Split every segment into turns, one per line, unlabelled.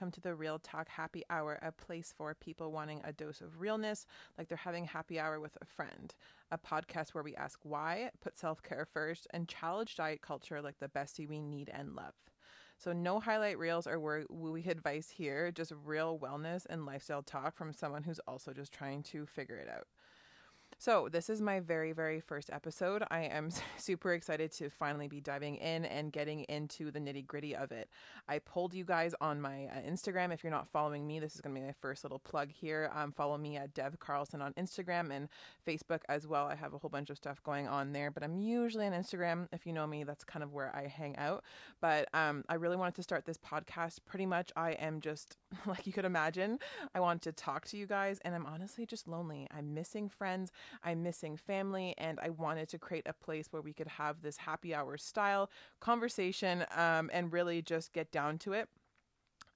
welcome to the Real Talk Happy Hour, a place for people wanting a dose of realness, like they're having happy hour with a friend. A podcast where we ask why, put self care first, and challenge diet culture like the bestie we need and love. So, no highlight reels or wooey advice here, just real wellness and lifestyle talk from someone who's also just trying to figure it out. So, this is my very, very first episode. I am super excited to finally be diving in and getting into the nitty gritty of it. I pulled you guys on my uh, Instagram. If you're not following me, this is going to be my first little plug here. Um, follow me at Dev Carlson on Instagram and Facebook as well. I have a whole bunch of stuff going on there, but I'm usually on Instagram. If you know me, that's kind of where I hang out. But um, I really wanted to start this podcast. Pretty much, I am just like you could imagine. I want to talk to you guys, and I'm honestly just lonely. I'm missing friends. I'm missing family, and I wanted to create a place where we could have this happy hour style conversation um, and really just get down to it.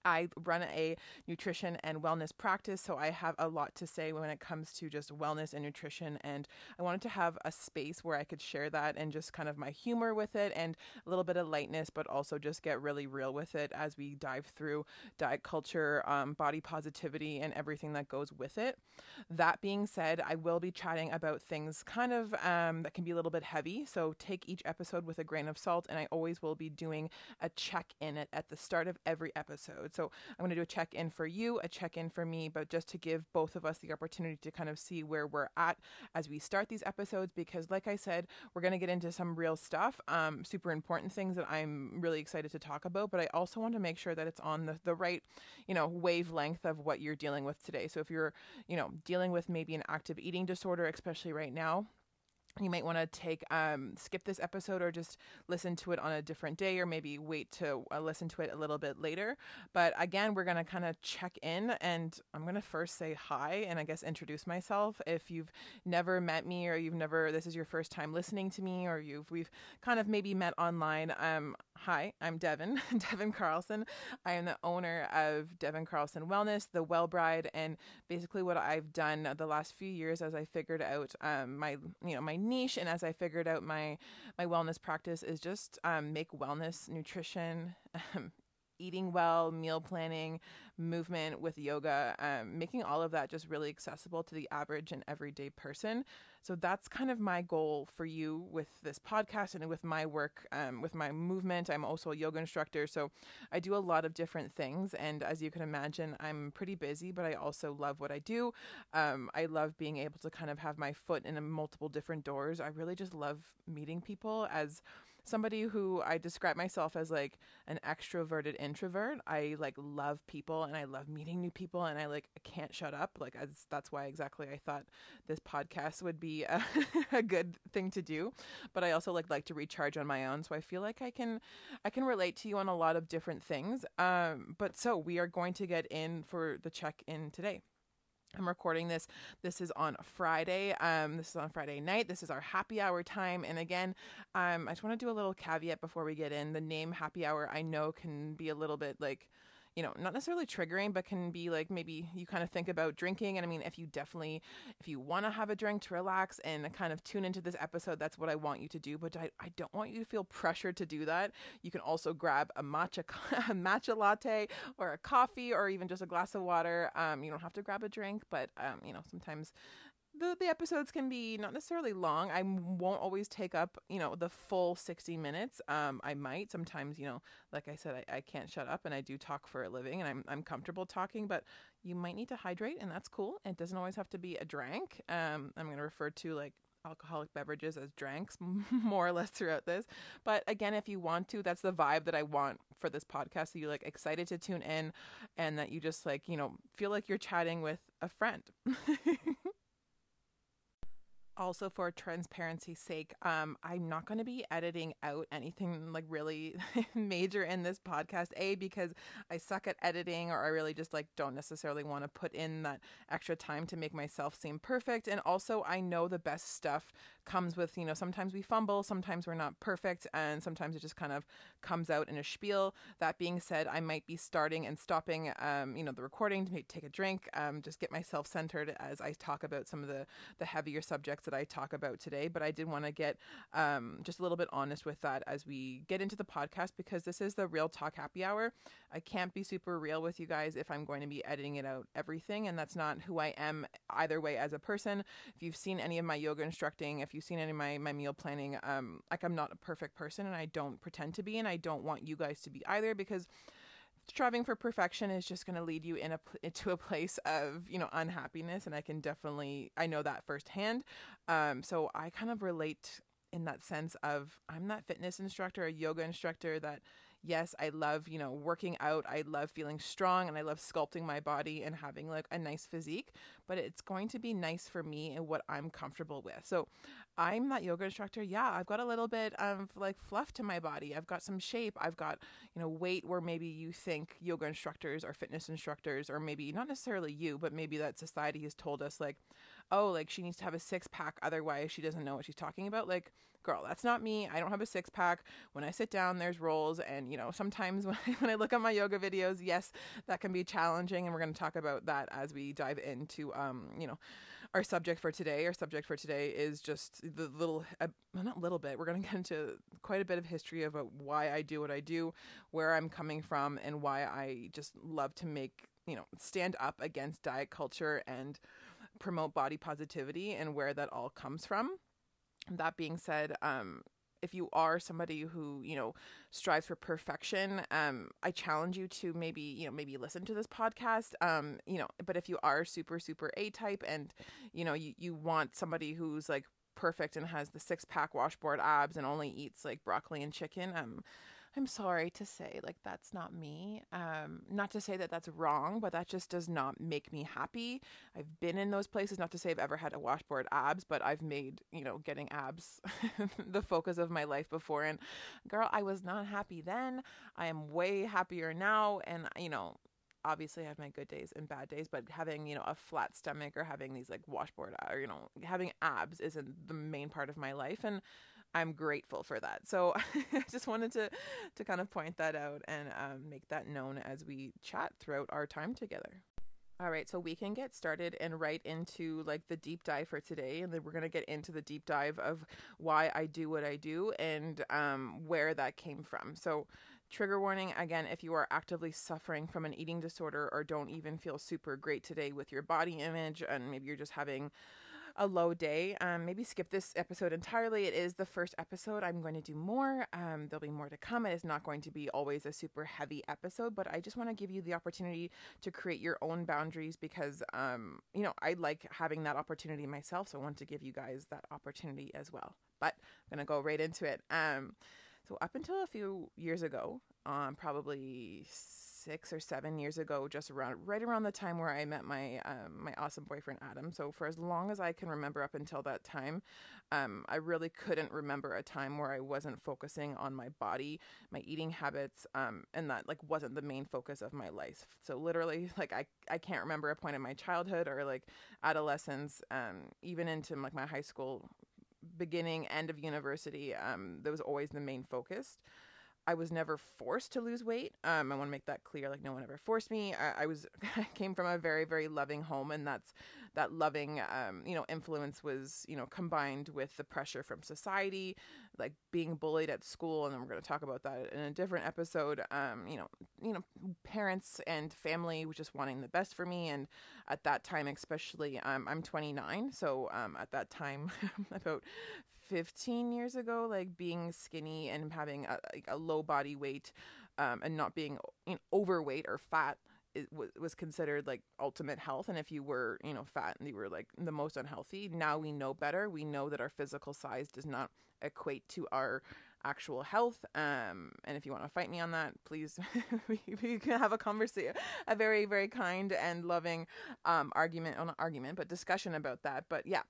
I run a nutrition and wellness practice, so I have a lot to say when it comes to just wellness and nutrition. And I wanted to have a space where I could share that and just kind of my humor with it and a little bit of lightness, but also just get really real with it as we dive through diet culture, um, body positivity, and everything that goes with it. That being said, I will be chatting about things kind of um, that can be a little bit heavy. So take each episode with a grain of salt, and I always will be doing a check in it at the start of every episode. So I'm going to do a check in for you, a check in for me, but just to give both of us the opportunity to kind of see where we're at as we start these episodes. Because, like I said, we're going to get into some real stuff, um, super important things that I'm really excited to talk about. But I also want to make sure that it's on the, the right, you know, wavelength of what you're dealing with today. So if you're, you know, dealing with maybe an active eating disorder, especially right now, you might want to take um, skip this episode or just listen to it on a different day or maybe wait to uh, listen to it a little bit later. But again we're going to kind of check in and i'm going to first say hi and i guess introduce myself. If you've never met me or you've never this is your first time listening to me or you've we've kind of maybe met online um, hi i'm Devan Devan carlson. I am the owner of Devan carlson wellness the well bride and basically what i've done the last few years as i figured out um, my you know my niche and as I figured out my my wellness practice is just um, make wellness nutrition um, eating well, meal planning, movement with yoga, um, making all of that just really accessible to the average and everyday person. So that's kind of my goal for you with this podcast and with my work, um, with my movement. I'm also a yoga instructor, so I do a lot of different things. And as you can imagine, I'm pretty busy, but I also love what I do. Um, I love being able to kind of have my foot in multiple different doors. I really just love meeting people as somebody who I describe myself as like an extroverted introvert. I like love people and I love meeting new people and I like can't shut up. Like as, that's why exactly I thought this podcast would be a, a good thing to do. But I also like like to recharge on my own. So I feel like I can I can relate to you on a lot of different things. Um, but so we are going to get in for the check in today. I'm recording this. This is on Friday. Um, this is on Friday night. This is our happy hour time. And again, um, I just want to do a little caveat before we get in. The name happy hour I know can be a little bit like you know, not necessarily triggering, but can be like maybe you kind of think about drinking. And I mean, if you definitely, if you want to have a drink to relax and kind of tune into this episode, that's what I want you to do. But I, I don't want you to feel pressured to do that. You can also grab a matcha, a matcha latte or a coffee or even just a glass of water. Um, you don't have to grab a drink, but, um, you know, sometimes the, the episodes can be not necessarily long. I won't always take up, you know, the full 60 minutes. Um, I might sometimes, you know, like I said, I, I can't shut up and I do talk for a living and I'm, I'm comfortable talking, but you might need to hydrate and that's cool. It doesn't always have to be a drink. Um, I'm going to refer to like alcoholic beverages as drinks more or less throughout this. But again, if you want to, that's the vibe that I want for this podcast. So you like excited to tune in and that you just like, you know, feel like you're chatting with a friend. also for transparency's sake um i'm not going to be editing out anything like really major in this podcast a because i suck at editing or i really just like don't necessarily want to put in that extra time to make myself seem perfect. And also i know the best stuff comes with you know sometimes we fumble sometimes we're not perfect and sometimes it just kind of comes out in a spiel. That being said i might be starting and stopping um you know the recording to take a drink um just get myself centered as i talk about some of the the heavier subjects that I talk about today, but I did want to get um, just a little bit honest with that as we get into the podcast because this is the real talk happy hour. I can't be super real with you guys if I'm going to be editing it out everything, and that's not who I am either way as a person. If you've seen any of my yoga instructing, if you've seen any of my, my meal planning, um, like I'm not a perfect person and I don't pretend to be, and I don't want you guys to be either because striving for perfection is just going to lead you in a into a place of you know unhappiness and i can definitely i know that firsthand um, so i kind of relate in that sense of i'm that fitness instructor a yoga instructor that yes, I love, you know, working out. I love feeling strong and I love sculpting my body and having like a nice physique, but it's going to be nice for me and what I'm comfortable with. So I'm that yoga instructor. Yeah, I've got a little bit of like fluff to my body. I've got some shape. I've got, you know, weight where maybe you think yoga instructors or fitness instructors, or maybe not necessarily you, but maybe that society has told us like, oh, like she needs to have a six pack. Otherwise, she doesn't know what she's talking about. Like, girl, that's not me. I don't have a six pack. When I sit down, there's rolls. And, you know, sometimes when I, when I look at my yoga videos, yes, that can be challenging. And we're going to talk about that as we dive into, um, you know, our subject for today. Our subject for today is just the little, uh, not a little bit, we're going to get into quite a bit of history of why I do what I do, where I'm coming from, and why I just love to make, you know, stand up against diet culture and promote body positivity and where that all comes from that being said, um, if you are somebody who you know strives for perfection um i challenge you to maybe you know maybe listen to this podcast um you know but if you are super super a type and you know you, you want somebody who's like perfect and has the six pack washboard abs and only eats like broccoli and chicken um I'm sorry to say, like, that's not me. Um, not to say that that's wrong, but that just does not make me happy. I've been in those places, not to say I've ever had a washboard abs, but I've made, you know, getting abs the focus of my life before. And girl, I was not happy then. I am way happier now. And, you know, obviously I have my good days and bad days, but having, you know, a flat stomach or having these like washboard or, you know, having abs isn't the main part of my life. And, I'm grateful for that. So I just wanted to to kind of point that out and um, make that known as we chat throughout our time together. All right, so we can get started and right into like the deep dive for today, and then we're gonna get into the deep dive of why I do what I do and um, where that came from. So, trigger warning again: if you are actively suffering from an eating disorder or don't even feel super great today with your body image, and maybe you're just having a low day, um, maybe skip this episode entirely. It is the first episode. I'm going to do more. Um, there'll be more to come. It is not going to be always a super heavy episode, but I just want to give you the opportunity to create your own boundaries because, um, you know, I like having that opportunity myself. So I want to give you guys that opportunity as well. But I'm going to go right into it. Um, so up until a few years ago, um, probably six or seven years ago, just around right around the time where I met my um, my awesome boyfriend Adam. So for as long as I can remember up until that time, um, I really couldn't remember a time where I wasn't focusing on my body, my eating habits, um, and that like wasn't the main focus of my life. So literally, like I I can't remember a point in my childhood or like adolescence, um, even into like my high school beginning end of university um that was always the main focus I was never forced to lose weight. Um, I want to make that clear. Like no one ever forced me. I, I was I came from a very very loving home, and that's that loving um, you know influence was you know combined with the pressure from society, like being bullied at school, and then we're going to talk about that in a different episode. Um, you know you know parents and family just wanting the best for me, and at that time especially, um, I'm 29, so um, at that time about 15 years ago, like being skinny and having a, like a low body weight um, and not being you know, overweight or fat it was, was considered like ultimate health. And if you were you know fat and you were like the most unhealthy now we know better. We know that our physical size does not equate to our actual health. Um, and if you want to fight me on that, please, we, can have a conversation, a very, very kind and loving um, argument, well, not argument, but discussion about that. But yeah,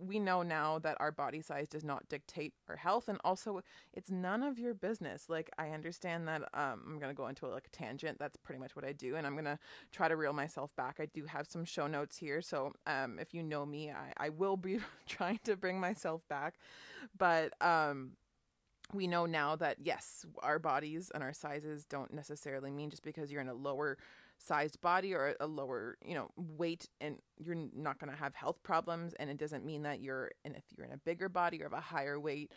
we know now that our body size does not dictate our health. And also, it's none of your business. Like, I understand that um, I'm going to go into a, like a tangent. That's pretty much what I do. And I'm going to try to reel myself back. I do have some show notes here. So um, if you know me, I, I will be trying to bring myself back. But, um, we know now that yes, our bodies and our sizes don't necessarily mean just because you're in a lower sized body or a lower, you know, weight and you're not going to have health problems and it doesn't mean that you're and if you're in a bigger body or of a higher weight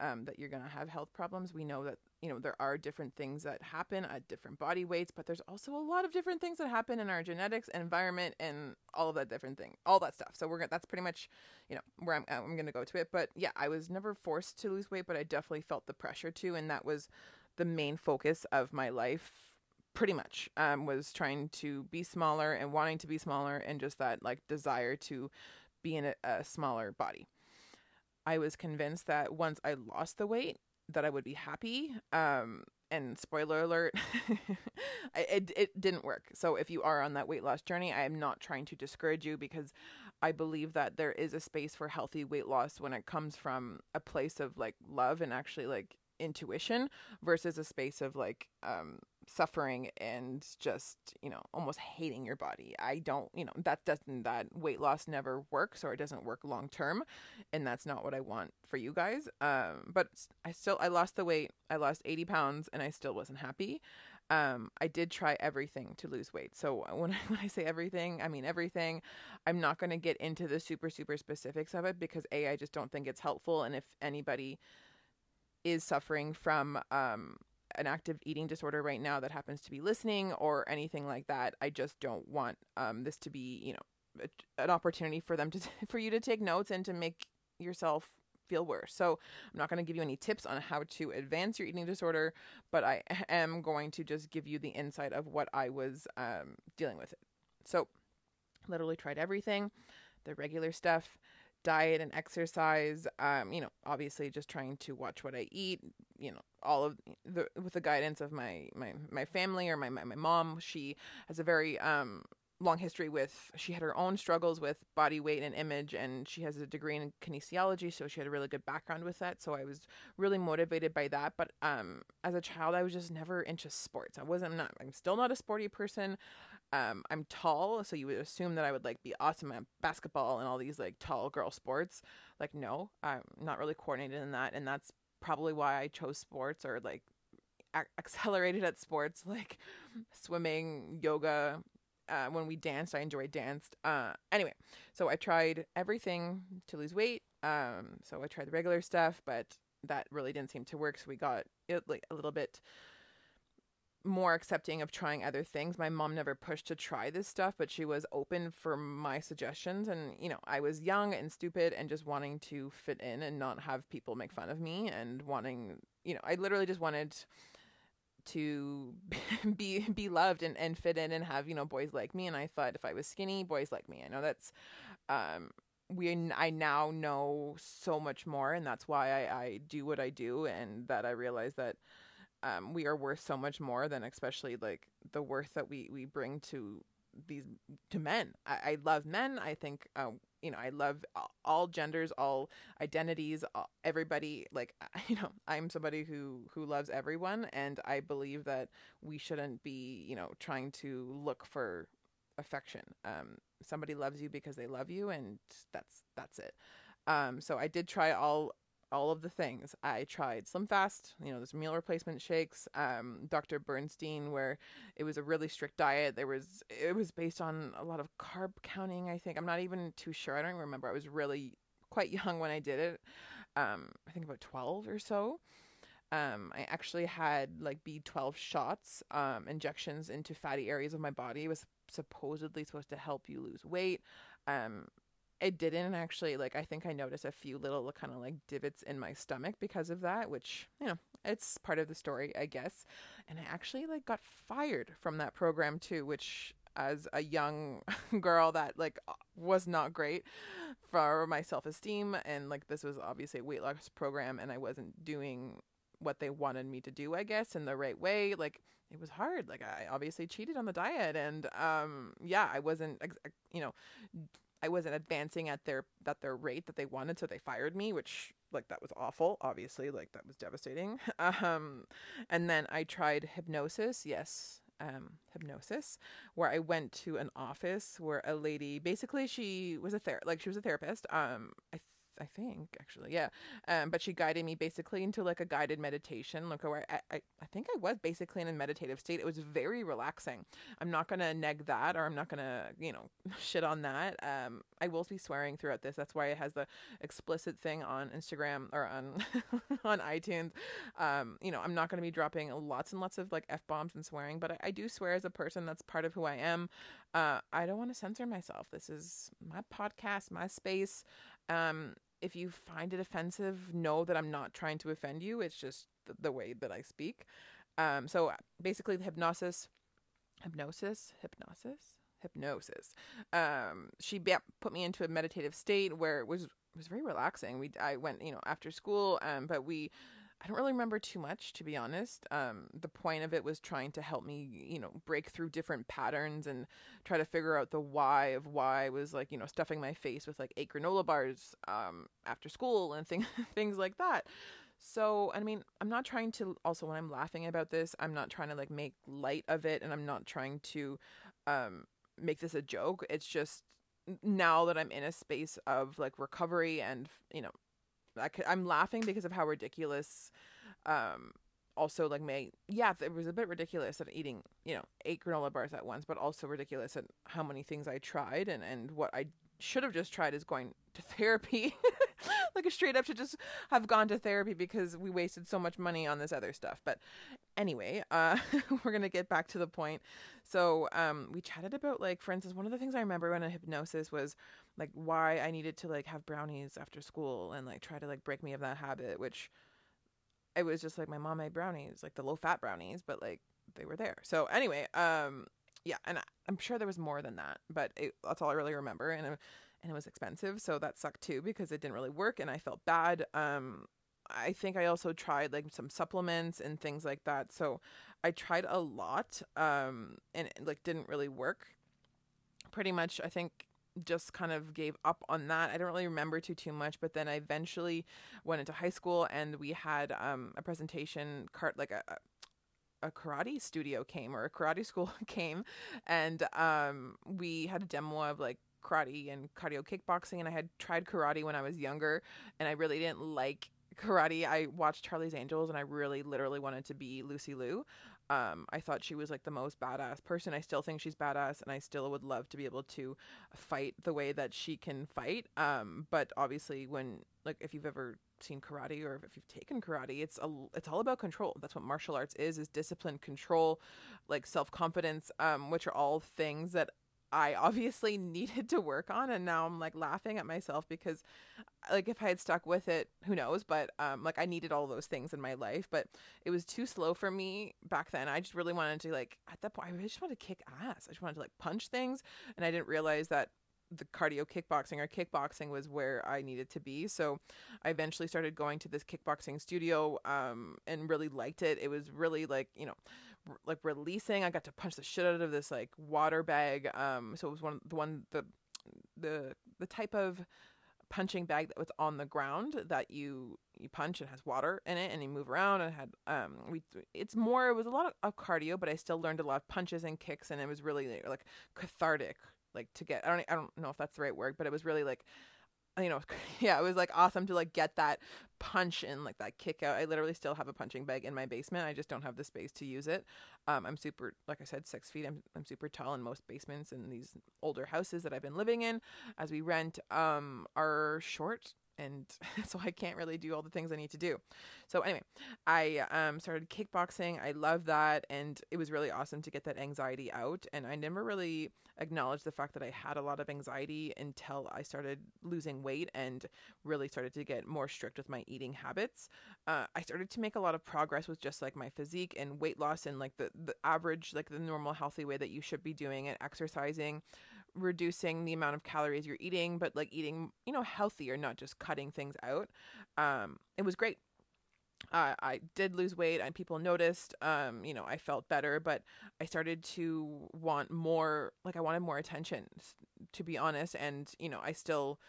um, that you're going to have health problems. We know that, you know, there are different things that happen at different body weights, but there's also a lot of different things that happen in our genetics, environment, and all of that different thing, all that stuff. So we're to, that's pretty much, you know, where I'm, I'm going to go to it. But yeah, I was never forced to lose weight, but I definitely felt the pressure to. And that was the main focus of my life pretty much um, was trying to be smaller and wanting to be smaller and just that like desire to be in a, a smaller body I was convinced that once I lost the weight, that I would be happy. Um, and spoiler alert, it, it didn't work. So if you are on that weight loss journey, I am not trying to discourage you because I believe that there is a space for healthy weight loss when it comes from a place of like love and actually like intuition versus a space of like um suffering and just you know almost hating your body. I don't you know that doesn't that weight loss never works or it doesn't work long term and that's not what i want for you guys um but i still i lost the weight i lost 80 pounds and i still wasn't happy. Um i did try everything to lose weight so when I, when I say everything i mean everything. I'm not going to get into the super super specifics of it because a i just don't think it's helpful and if anybody is suffering from um an active eating disorder right now that happens to be listening or anything like that, I just don't want um, this to be, you know, a, an opportunity for them to for you to take notes and to make yourself feel worse. So I'm not going to give you any tips on how to advance your eating disorder, but I am going to just give you the insight of what I was um, dealing with it. So literally tried everything, the regular stuff diet and exercise um you know obviously just trying to watch what i eat you know all of the with the guidance of my my my family or my my, my mom. She has a very um long history with she had her own struggles with body weight and image and she has a degree in kinesiology so she had a really good background with that. So i was really motivated by that. But um as a child i was just never into sports. I wasn't not i'm still not a sporty person um I'm tall, so you would assume that I would like be awesome at basketball and all these like tall girl sports. Like no, I'm not really coordinated in that and that's probably why I chose sports or like accelerated at sports like swimming, yoga. Uh, when we danced, I enjoyed danced. Uh, anyway, so I tried everything to lose weight. Um, so I tried the regular stuff, but that really didn't seem to work. So we got it like a little bit more accepting of trying other things. My mom never pushed to try this stuff, but she was open for my suggestions. And, you know, I was young and stupid and just wanting to fit in and not have people make fun of me and wanting, you know, I literally just wanted to be be loved and, and fit in and have, you know, boys like me. And I thought if I was skinny, boys like me. I know that's um we I now know so much more and that's why I, I do what I do and that I realize that um, we are worth so much more than especially like the worth that we we bring to these to men. I, I love men. I think uh, you know I love all genders, all identities, all, everybody. Like you know, I'm somebody who who loves everyone, and I believe that we shouldn't be you know trying to look for affection. Um, somebody loves you because they love you, and that's that's it. Um, so I did try all all of the things. I tried Slim Fast, you know, there's meal replacement shakes, um, Dr. Bernstein, where it was a really strict diet. There was, it was based on a lot of carb counting, I think. I'm not even too sure. I don't remember. I was really quite young when I did it. Um, I think about 12 or so. Um, I actually had like B12 shots, um, injections into fatty areas of my body. It was supposedly supposed to help you lose weight. Um, it didn't actually like i think i noticed a few little kind of like divots in my stomach because of that which you know it's part of the story i guess. And i actually like got fired from that program too which as a young girl that like was not great for my self-esteem. And like this was obviously a weight loss program and i wasn't doing what they wanted me to do i guess in the right way. Like it was hard. Like i obviously cheated on the diet and um yeah i wasn't you know I wasn't advancing at their at their rate that they wanted, so they fired me, which like that was awful. Obviously, like that was devastating. Um, and then I tried hypnosis. Yes, um, hypnosis, where I went to an office where a lady basically she was a ther like she was a therapist. Um, I I think actually, yeah. Um, but she guided me basically into like a guided meditation. Look, where I, I, I think I was basically in a meditative state. It was very relaxing. I'm not gonna neg that, or I'm not gonna, you know, shit on that. Um, I will be swearing throughout this. That's why it has the explicit thing on Instagram or on on iTunes. Um, you know, I'm not gonna be dropping lots and lots of like f bombs and swearing, but I, I do swear as a person. That's part of who I am. Uh, I don't want to censor myself. This is my podcast, my space. Um, if you find it offensive, know that I'm not trying to offend you. It's just the, the way that I speak. Um, so basically, the hypnosis, hypnosis, hypnosis, hypnosis. Um, she be- put me into a meditative state where it was was very relaxing. We I went you know after school, um, but we I don't really remember too much, to be honest. Um, the point of it was trying to help me, you know, break through different patterns and try to figure out the why of why I was like, you know, stuffing my face with like eight granola bars um, after school and things things like that. So, I mean, I'm not trying to also when I'm laughing about this, I'm not trying to like make light of it and I'm not trying to um, make this a joke. It's just now that I'm in a space of like recovery and, you know, I could, I'm laughing because of how ridiculous. Um, also like my yeah, it was a bit ridiculous at eating you know eight granola bars at once, but also ridiculous at how many things I tried and and what I should have just tried is going to therapy. Like a straight up should just have gone to therapy because we wasted so much money on this other stuff. But anyway, uh, we're gonna get back to the point. So um, we chatted about like, for instance, one of the things I remember when in hypnosis was like why I needed to like have brownies after school and like try to like break me of that habit, which it was just like my mom made brownies, like the low fat brownies, but like they were there. So anyway, um, yeah, and I, am sure there was more than that, but it, that's all I really remember, and and it was expensive, so that sucked too because it didn't really work, and I felt bad. Um, I think I also tried like some supplements and things like that. So I tried a lot, um, and it, like didn't really work. Pretty much, I think just kind of gave up on that. I don't really remember too too much, but then I eventually went into high school and we had um, a presentation cart like a a karate studio came or a karate school came and um, we had a demo of like karate and cardio kickboxing and I had tried karate when I was younger and I really didn't like karate. I watched Charlie's Angels and I really literally wanted to be Lucy Liu. Um, I thought she was like the most badass person. I still think she's badass, and I still would love to be able to fight the way that she can fight. Um, but obviously, when like if you've ever seen karate or if you've taken karate, it's a it's all about control. That's what martial arts is: is discipline, control, like self confidence, um, which are all things that I obviously needed to work on and now I'm like laughing at myself because like if I had stuck with it, who knows, but um like I needed all those things in my life, but it was too slow for me back then. I just really wanted to like at that point I just wanted to kick ass. I just wanted to like punch things and I didn't realize that the cardio kickboxing or kickboxing was where I needed to be. So I eventually started going to this kickboxing studio um and really liked it. It was really like, you know, like releasing. I got to punch the shit out of this like water bag. Um, so it was one the one the the the type of punching bag that was on the ground that you you punch and has water in it and you move around and had um we it's more it was a lot of, of cardio but I still learned a lot of punches and kicks and it was really like cathartic like to get I don't I don't know if that's the right word but it was really like you know, yeah, it was like awesome to like get that punch and like that kick out. I literally still have a punching bag in my basement. I just don't have the space to use it. Um, I'm super, like I said, six feet. I'm, I'm super tall in most basements in these older houses that I've been living in as we rent, um, are short and so I can't really do all the things I need to do. So anyway, I um, started kickboxing. I love that, and it was really awesome to get that anxiety out. And I never really acknowledged the fact that I had a lot of anxiety until I started losing weight and really started to get more strict with my eating habits. Uh, I started to make a lot of progress with just like my physique and weight loss and like the the average, like the normal healthy way that you should be doing it, exercising reducing the amount of calories you're eating, but like eating, you know, healthier, not just cutting things out. Um, it was great. Uh, I did lose weight and people noticed, um, you know, I felt better, but I started to want more, like I wanted more attention, to be honest. And, you know, I still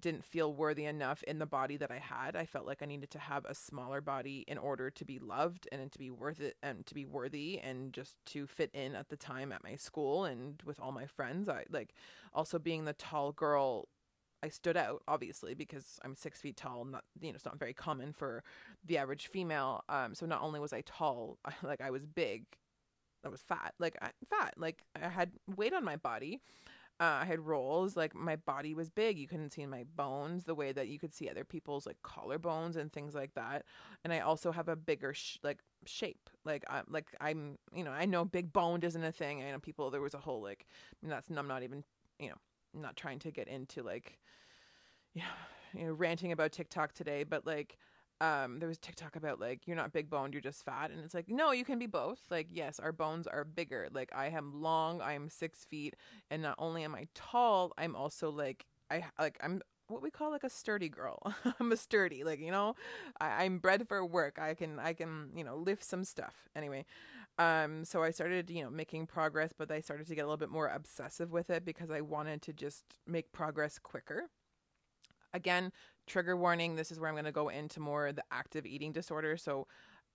didn't feel worthy enough in the body that I had. I felt like I needed to have a smaller body in order to be loved and to be worth it and to be worthy and just to fit in at the time at my school and with all my friends. I like also being the tall girl I stood out obviously because I'm six feet tall. Not you know it's not very common for the average female. Um, so not only was I tall, like I was big, I was fat, like I, fat, like I had weight on my body. Uh, I had rolls, like my body was big. You couldn't see my bones the way that you could see other people's like collarbones and things like that. And I also have a bigger sh- like shape. Like I'm like I'm you know I know big boned isn't a thing. I know people there was a whole like I mean, that's I'm not even you know not trying to get into like you know, you know ranting about TikTok today, but like um there was TikTok about like you're not big boned, you're just fat, and it's like no, you can be both. Like yes, our bones are bigger. Like I am long, I am six feet, and not only am I tall, I'm also like I like I'm what we call like a sturdy girl. I'm a sturdy, like you know, I, I'm bred for work. I can I can you know lift some stuff. Anyway, um, so I started you know making progress, but I started to get a little bit more obsessive with it because I wanted to just make progress quicker. Again, trigger warning. This is where I'm going to go into more the active eating disorder. So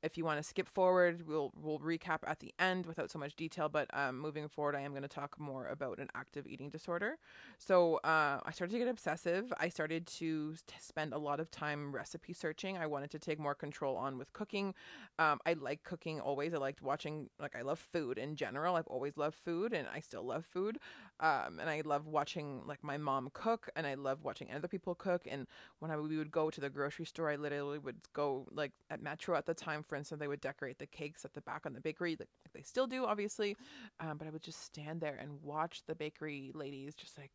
if you want to skip forward, we'll we'll recap at the end without so much detail. But um, moving forward, I am going to talk more about an active eating disorder. So uh, I started to get obsessive. I started to spend a lot of time recipe searching. I wanted to take more control on with cooking. Um, I like cooking always. I liked watching. Like I love food in general. I've always loved food, and I still love food. Um, and I love watching like my mom cook, and I love watching other people cook. And when I we would go to the grocery store, I literally would go like at Metro at the time for instance, they would decorate the cakes at the back on the bakery, like, they still do, obviously. Um, but I would just stand there and watch the bakery ladies just like,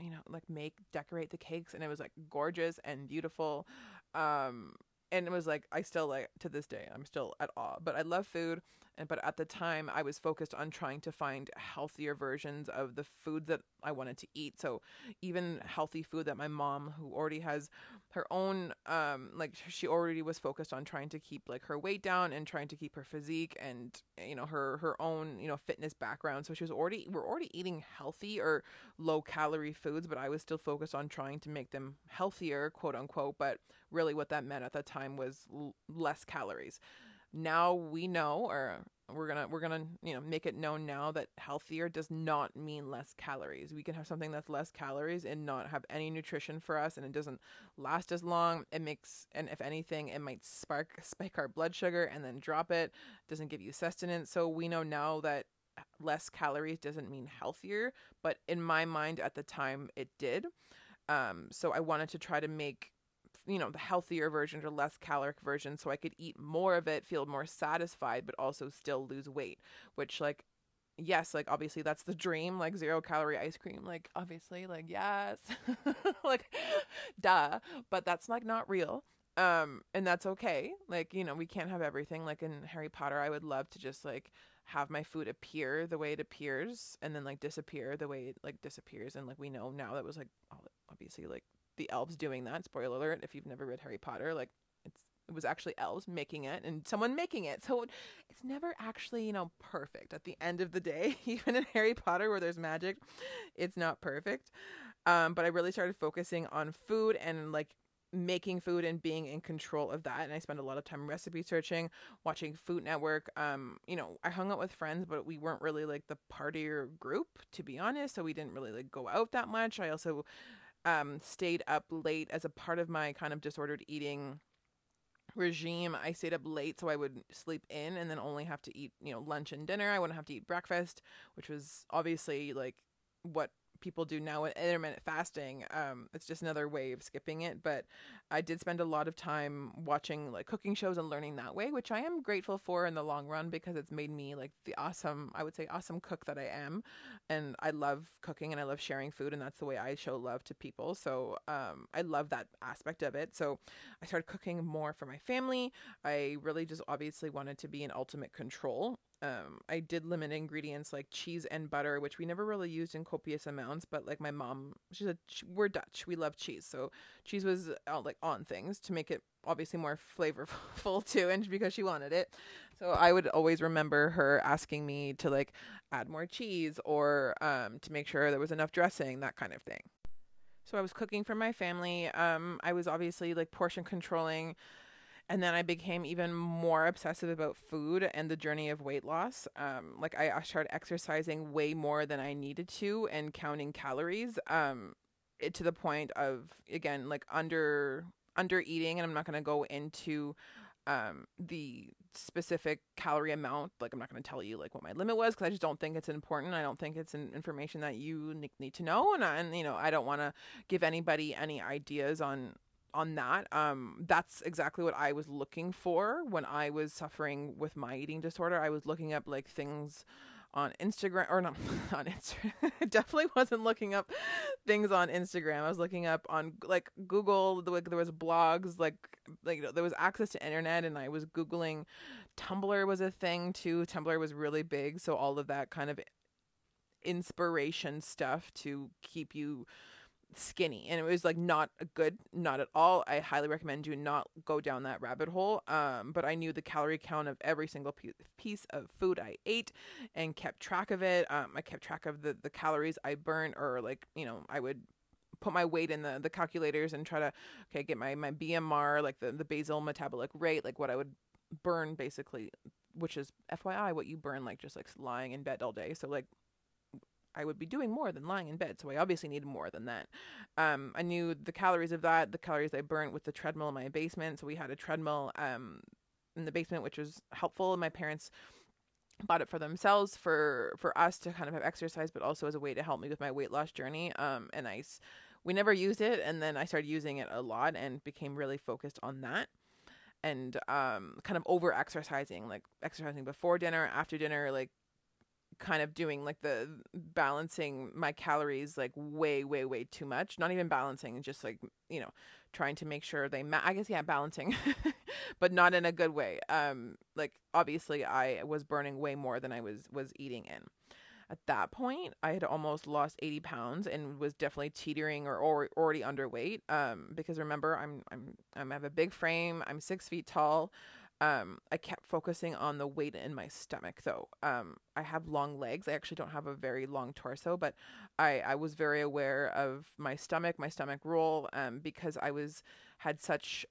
you know, like make, decorate the cakes. And it was like gorgeous and beautiful. Um, and it was like, I still like to this day, I'm still at awe, but I love food. And, but at the time I was focused on trying to find healthier versions of the food that I wanted to eat. So even healthy food that my mom, who already has her own um like she already was focused on trying to keep like her weight down and trying to keep her physique and you know her her own you know fitness background. So she was already we're already eating healthy or low calorie foods but i was still focused on trying to make them healthier quote unquote. But really what that meant at the time was l- less calories now we know or we're gonna we're gonna you know make it known now that healthier does not mean less calories. We can have something that's less calories and not have any nutrition for us and it doesn't last as long. It makes and if anything it might spark spike our blood sugar and then drop it. Doesn't give you sustenance. So we know now that less calories doesn't mean healthier but in my mind at the time it did. Um so i wanted to try to make you know the healthier version or less caloric version so i could eat more of it feel more satisfied but also still lose weight which like yes like obviously that's the dream like zero calorie ice cream like obviously like yes. Like duh but that's like not real um and that's okay like you know we can't have everything like in harry potter i would love to just like have my food appear the way it appears and then like disappear the way it like disappears and like we know now that was like obviously like the elves doing that. Spoiler alert if you've never read Harry Potter, like it's it was actually elves making it and someone making it. So it's never actually, you know, perfect. At the end of the day, even in Harry Potter where there's magic, it's not perfect. Um, but I really started focusing on food and like making food and being in control of that and i spent a lot of time recipe searching watching food network um you know i hung out with friends but we weren't really like the partier group to be honest so we didn't really like go out that much i also um, stayed up late as a part of my kind of disordered eating regime. I stayed up late so I would sleep in and then only have to eat, you know, lunch and dinner. I wouldn't have to eat breakfast, which was obviously like what people do now with intermittent fasting. Um, it's just another way of skipping it. But I did spend a lot of time watching like cooking shows and learning that way, which I am grateful for in the long run because it's made me like the awesome, I would say, awesome cook that I am. And I love cooking and I love sharing food, and that's the way I show love to people. So um, I love that aspect of it. So I started cooking more for my family. I really just obviously wanted to be in ultimate control um i did limit ingredients like cheese and butter which we never really used in copious amounts but like my mom she said we're dutch we love cheese. So cheese was uh, like on things to make it obviously more flavorful too and because she wanted it. So i would always remember her asking me to like add more cheese or um to make sure there was enough dressing that kind of thing. So i was cooking for my family. Um i was obviously like portion controlling and then I became even more obsessive about food and the journey of weight loss. Um, like I, started exercising way more than I needed to and counting calories. Um, it to the point of again like under under eating and i'm not going to go into um the specific calorie amount like i'm not going to tell you like what my limit was because i just don't think it's important i don't think it's an information that you need to know and, I, and you know i don't want to give anybody any ideas on on that um that's exactly what i was looking for when i was suffering with my eating disorder i was looking up like things on Instagram or not on Instagram. definitely wasn't looking up things on Instagram. I was looking up on like Google. Like there was blogs, like like there was access to internet, and I was googling. Tumblr was a thing too. Tumblr was really big, so all of that kind of inspiration stuff to keep you skinny and it was like not a good not at all. I highly recommend do not go down that rabbit hole um but i knew the calorie count of every single piece of food i ate and kept track of it. Um i kept track of the the calories i burned or like you know i would put my weight in the the calculators and try to okay get my my bmr like the the basal metabolic rate like what i would burn basically which is fyi what you burn like just like lying in bed all day. So like I would be doing more than lying in bed. So I obviously needed more than that. Um, I knew the calories of that, the calories I burnt with the treadmill in my basement. So we had a treadmill um, in the basement, which was helpful. My parents bought it for themselves for for us to kind of have exercise, but also as a way to help me with my weight loss journey. Um, and I, we never used it, and then I started using it a lot and became really focused on that and um, kind of over exercising, like exercising before dinner, after dinner, like kind of doing like the balancing my calories like way way way too much. Not even balancing just like you know trying to make sure they ma- i guess yeah balancing but not in a good way. Um like obviously i was burning way more than i was was eating in. At that point i had almost lost 80 pounds and was definitely teetering or, or already underweight. Um because remember i'm i'm i'm I have a big frame. I'm six feet tall um i kept focusing on the weight in my stomach though. Um i have long legs. I actually don't have a very long torso but i i was very aware of my stomach my stomach roll um because i was had such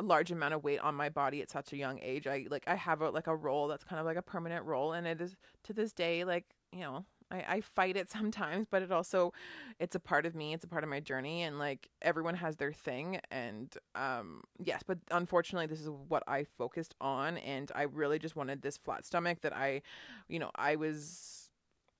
a large amount of weight on my body at such a young age. I like i have a like a roll that's kind of like a permanent roll and it is to this day like you know I, I fight it sometimes, but it also it's a part of me, it's a part of my journey and like everyone has their thing and um yes, but unfortunately this is what I focused on and I really just wanted this flat stomach that I you know, I was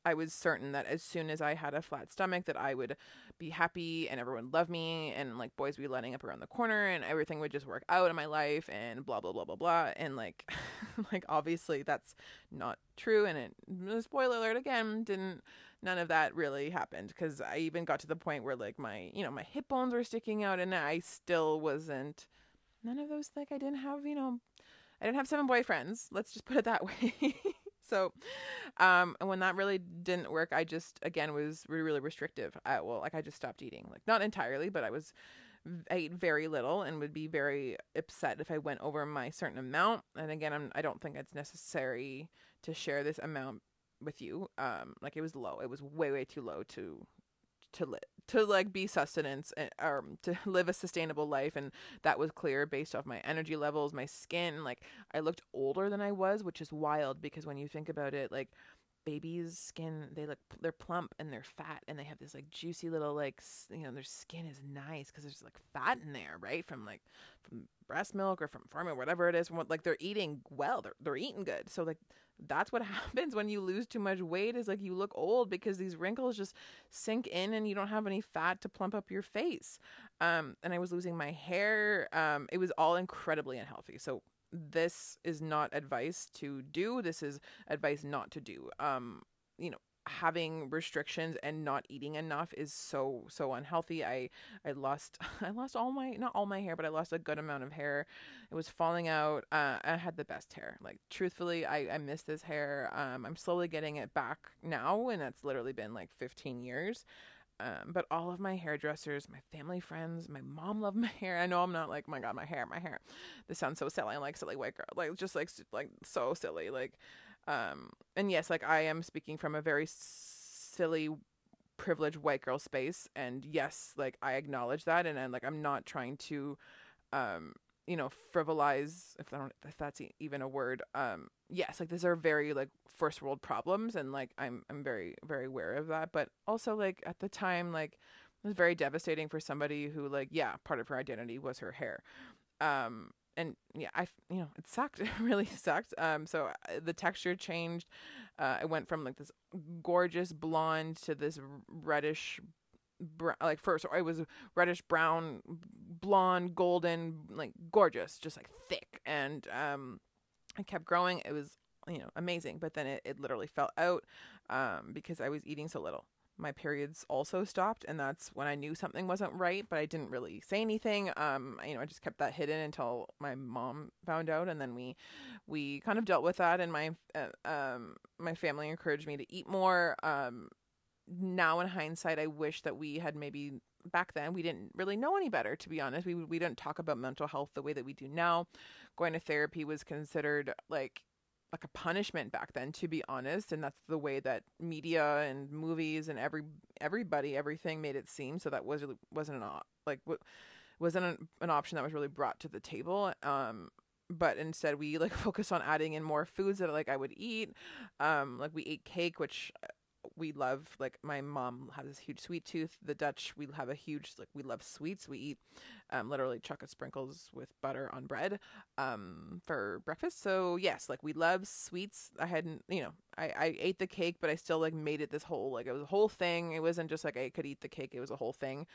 I was certain that as soon as I had a flat stomach that I would be happy and everyone love me and like boys would be lining up around the corner and everything would just work out in my life and blah blah blah blah blah. And like like obviously that's not true and it spoiler alert again didn't none of that really happened because I even got to the point where like my you know my hip bones were sticking out and I still wasn't none of those like I didn't have you know I didn't have seven boyfriends let's just put it that way so um and when that really didn't work i just again was really, really restrictive. I, well like i just stopped eating like not entirely but i was I ate very little and would be very upset if i went over my certain amount. And again I'm, i don't think it's necessary to share this amount with you. Um like it was low. It was way way too low to to to like be sustenance and eh, um to live a sustainable life and that was clear based off my energy levels my skin like i looked older than i was which is wild because when you think about it like babies skin they look they're plump and they're fat and they have this like juicy little like you know their skin is nice because there's like fat in there right? From like from breast milk or from formula whatever it is from what like they're eating well they're, they're eating good. So like that's what happens when you lose too much weight is like you look old because these wrinkles just sink in and you don't have any fat to plump up your face. Um and i was losing my hair um it was all incredibly unhealthy. So this is not advice to do this is advice not to do. Um you know having restrictions and not eating enough is so so unhealthy. I i lost i lost all my not all my hair but i lost a good amount of hair. It was falling out. Uh, i had the best hair. Like truthfully i i miss this hair. Um i'm slowly getting it back now and that's literally been like 15 years um, but all of my hairdressers, my family friends, my mom loved my hair. I know I'm not like, my God, my hair, my hair. This sounds so silly. I'm like silly white girl, like just like like so silly. Like um, and yes, like I am speaking from a very silly, privileged white girl space, and yes, like I acknowledge that, and I'm like I'm not trying to, um, you know, frivolize if I don't if that's even a word. Um, yes, like these are very like first world problems, and like I'm I'm very very aware of that, but also like at the time like it was very devastating for somebody who like yeah part of her identity was her hair um and yeah i you know it sucked it really sucked um so uh, the texture changed uh, i went from like this gorgeous blonde to this reddish br- like first it was reddish brown blonde golden like gorgeous just like thick. And um it kept growing. It was you know amazing. But then it, it literally fell out um because i was eating so little. My periods also stopped and that's when i knew something wasn't right but i didn't really say anything. Um you know i just kept that hidden until my mom found out and then we we kind of dealt with that and my uh, um my family encouraged me to eat more. Um now in hindsight i wish that we had maybe back then we didn't really know any better to be honest. We we didn't talk about mental health the way that we do now. Going to therapy was considered like like a punishment back then to be honest and that's the way that media and movies and every everybody everything made it seem. So that was wasn't an like wasn't an, an option that was really brought to the table. Um but instead we like focus on adding in more foods that like I would eat. Um like we ate cake which we love like my mom has this huge sweet tooth. The dutch we have a huge like we love sweets. We eat um, literally chocolate sprinkles with butter on bread um, for breakfast. So yes like we love sweets. I hadn't you know I, I ate the cake but i still like made it this whole like it was a whole thing. It wasn't just like i could eat the cake. It was a whole thing.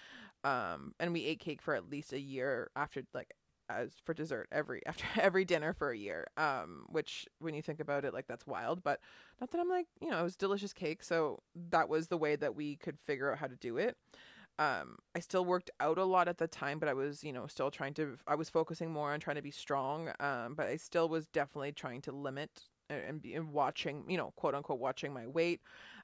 Um, and we ate cake for at least a year after like as for dessert every after every dinner for a year. Um, which when you think about it, like that's wild. But not that I'm like, you know, it was delicious cake, so that was the way that we could figure out how to do it. Um, I still worked out a lot at the time, but I was, you know, still trying to. I was focusing more on trying to be strong. Um, but I still was definitely trying to limit and, be, and watching, you know, quote unquote, watching my weight.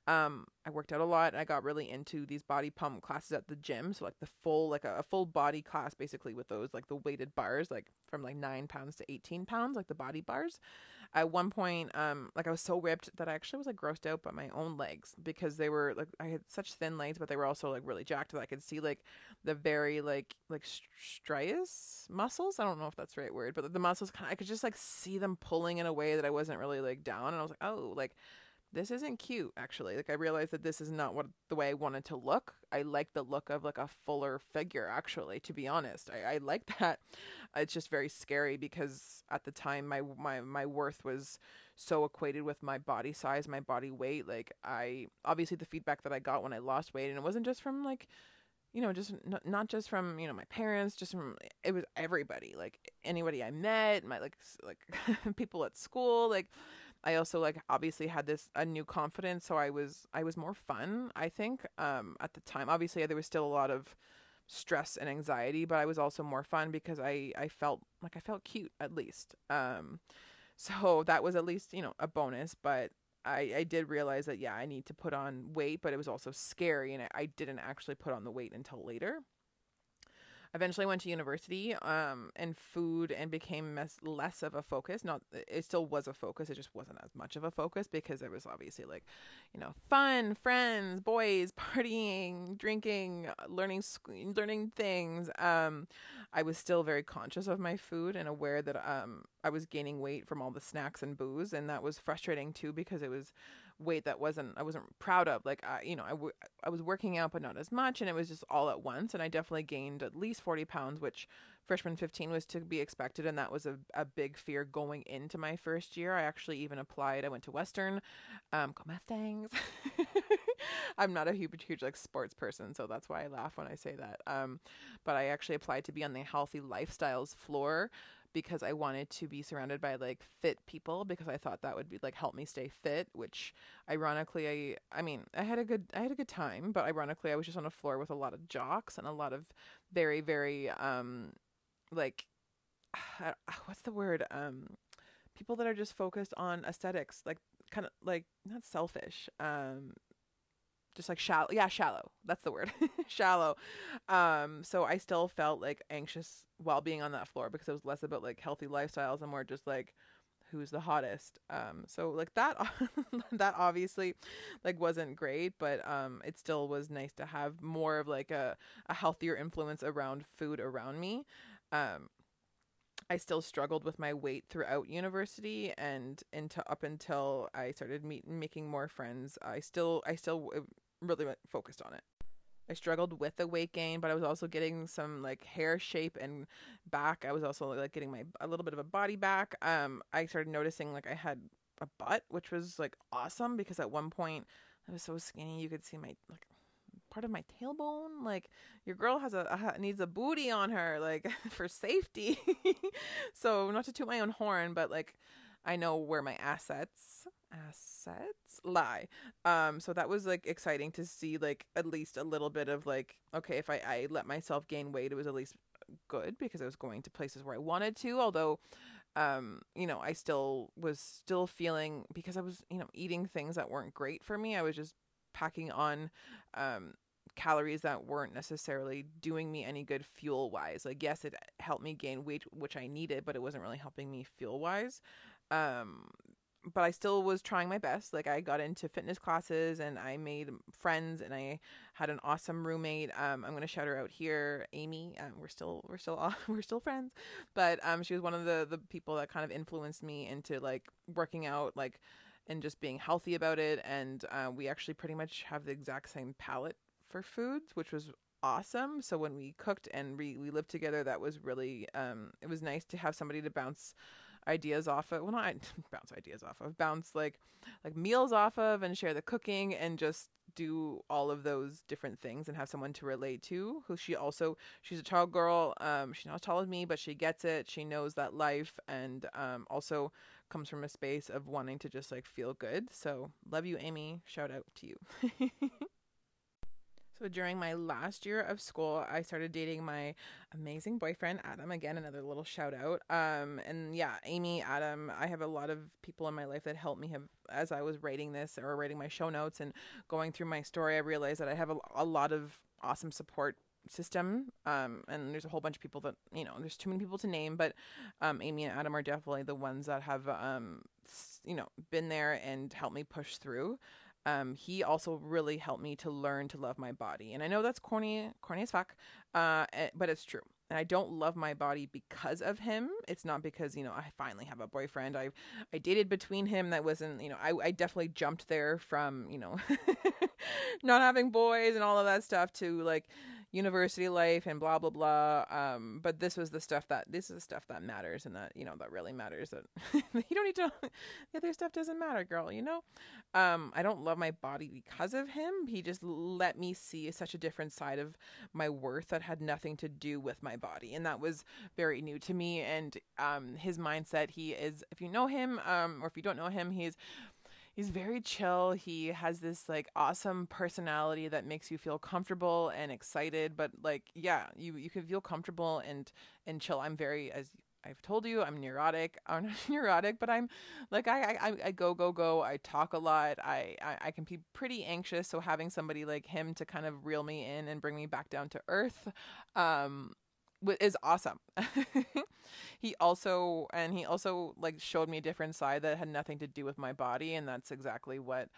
Um, I worked out a lot. And I got really into these body pump classes at the gym. So like the full, like a, a, full body class, basically with those like the weighted bars, like from like nine pounds to eighteen pounds, like the body bars. At one point, um, like I was so ripped that I actually was like grossed out by my own legs because they were like I had such thin legs, but they were also like really jacked that I could see like the very like like striatus muscles. I don't know if that's the right word, but the muscles kind of I could just like see them pulling in a way that I wasn't really like down, and I was like, oh, like this isn't cute actually. Like i realized that this is not what the way i wanted to look. I like the look of like a fuller figure actually to be honest. I, I like that. It's just very scary because at the time my my my worth was so equated with my body size my body weight. Like i obviously the feedback that i got when i lost weight and it wasn't just from like you know just not, not just from you know my parents just from it was everybody. Like anybody i met my like like people at school like I also like obviously had this a new confidence, so I was I was more fun. I think um, at the time, obviously there was still a lot of stress and anxiety, but I was also more fun because I I felt like I felt cute at least. Um, so that was at least you know a bonus, but. I, I did realize that yeah I need to put on weight, but it was also scary, and I, I didn't actually put on the weight until later eventually went to university um, and food and became mes- less of a focus. Not it still was a focus it just wasn't as much of a focus because it was obviously like you know fun friends boys partying drinking learning learning things. Um, i was still very conscious of my food and aware that um, i was gaining weight from all the snacks and booze and that was frustrating too because it was weight that wasn't I wasn't proud of. Like I, you know, I, w- I was working out, but not as much, and it was just all at once. And I definitely gained at least forty pounds, which freshman fifteen was to be expected, and that was a, a big fear going into my first year. I actually even applied. I went to Western, um, go Mustangs. I'm not a huge, huge like sports person, so that's why I laugh when I say that. Um, but I actually applied to be on the healthy lifestyles floor because I wanted to be surrounded by like fit people because I thought that would be like help me stay fit, which ironically I I mean, I had a good I had a good time, but ironically I was just on a floor with a lot of jocks and a lot of very very um like what's the word um people that are just focused on aesthetics, like kind of like not selfish um just like shallow yeah shallow that's the word shallow. Um so i still felt like anxious while being on that floor because it was less about like healthy lifestyles and more just like who's the hottest. Um so like that that obviously like wasn't great but um it still was nice to have more of like a, a healthier influence around food around me. Um I still struggled with my weight throughout university and into up until I started meet, making more friends. I still I still really focused on it. I struggled with the weight gain, but I was also getting some like hair shape and back. I was also like getting my a little bit of a body back. Um, I started noticing like I had a butt, which was like awesome because at one point I was so skinny you could see my like part of my tailbone. Like your girl has a, needs a booty on her like for safety. so not to toot my own horn, but like I know where my assets assets lie. Um, so that was like exciting to see like at least a little bit of like, okay, if I, I let myself gain weight, it was at least good because I was going to places where I wanted to, although um, you know, I still was still feeling because I was, you know, eating things that weren't great for me. I was just packing on um calories that weren't necessarily doing me any good fuel wise. Like yes, it helped me gain weight which I needed, but it wasn't really helping me fuel wise. Um but I still was trying my best. Like I got into fitness classes and I made friends and I had an awesome roommate. Um, I'm gonna shout her out here, Amy. Um, we're still we're still we're still friends, but um, she was one of the the people that kind of influenced me into like working out, like and just being healthy about it. And uh, we actually pretty much have the exact same palate for foods, which was awesome. So when we cooked and we we lived together, that was really um, it was nice to have somebody to bounce ideas off of well not bounce ideas off of bounce like like meals off of and share the cooking and just do all of those different things and have someone to relate to who she also she's a child girl um she's not as tall as me but she gets it. She knows that life and um also comes from a space of wanting to just like feel good. So love you amy. Shout out to you So during my last year of school, I started dating my amazing boyfriend Adam. Again, another little shout out. Um, and yeah, Amy, Adam. I have a lot of people in my life that helped me have as I was writing this or writing my show notes and going through my story. I realized that I have a, a lot of awesome support system um and there's a whole bunch of people that you know there's too many people to name but um amy and adam are definitely the ones that have um you know been there and helped me push through um, he also really helped me to learn to love my body. And I know that's corny, corny as fuck, uh, eh, but it's true. And I don't love my body because of him. It's not because you know I finally have a boyfriend. I I dated between him. That wasn't you know I I definitely jumped there from you know not having boys and all of that stuff to like university life and blah blah blah. Um, but this was the stuff that this is the stuff that matters and that you know that really matters. That you don't need to. the other stuff doesn't matter, girl. You know. Um, I don't love my body because of him. He just let me see such a different side of my worth that had nothing to do with my body, and that was very new to me. And um, his mindset. He is. If you know him, um, or if you don't know him, he's he's very chill. He has this like awesome personality that makes you feel comfortable and excited. But like, yeah, you you can feel comfortable and and chill. I'm very as I've told you I'm neurotic. I'm not neurotic, but I'm like I, I I go go go. I talk a lot. I, I I can be pretty anxious. So having somebody like him to kind of reel me in and bring me back down to earth, um, is awesome. he also and he also like showed me a different side that had nothing to do with my body and that's exactly what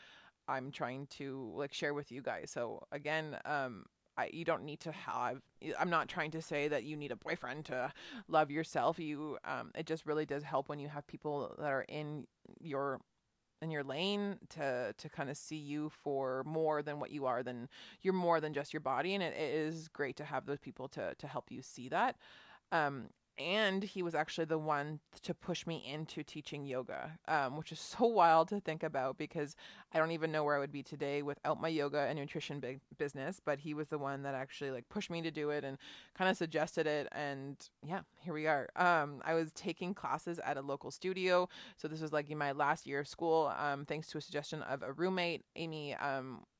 I'm trying to like share with you guys. So again, um I, you don't need to have I'm not trying to say that you need a boyfriend to love yourself. You um it just really does help when you have people that are in your in your lane to to kind of see you for more than what you are than you're more than just your body and it, it is great to have those people to to help you see that. Um and he was actually the one to push me into teaching yoga, um, which is so wild to think about because I don't even know where I would be today without my yoga and nutrition big business. But he was the one that actually like pushed me to do it and kind of suggested it, and yeah, here we are. Um, I was taking classes at a local studio, so this was like in my last year of school, um, thanks to a suggestion of a roommate, Amy.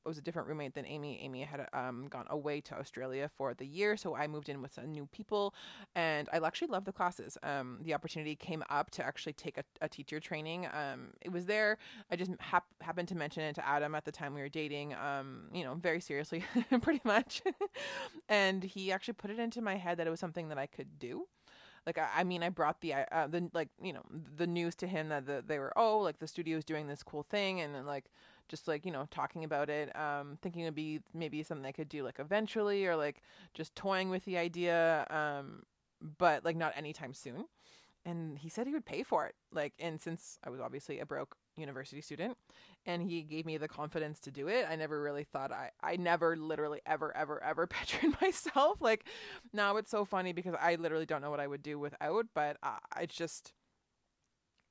Was a different roommate than Amy. Amy had um, gone away to Australia for the year, so I moved in with some new people, and I actually loved the classes. Um, the opportunity came up to actually take a, a teacher training. Um, it was there. I just hap- happened to mention it to Adam at the time we were dating. Um, you know, very seriously, pretty much, and he actually put it into my head that it was something that I could do like I, mean I brought the uh, the like you know the news to him that the, they were oh like the studio is doing this cool thing and then like just like you know talking about it um thinking it'd be maybe something i could do like eventually or like just toying with the idea um but like not anytime soon and he said he would pay for it. Like, and since I was obviously a broke university student and he gave me the confidence to do it, I never really thought I, I never literally ever, ever, ever pictured myself. Like, now it's so funny because I literally don't know what I would do without, but uh, it's just,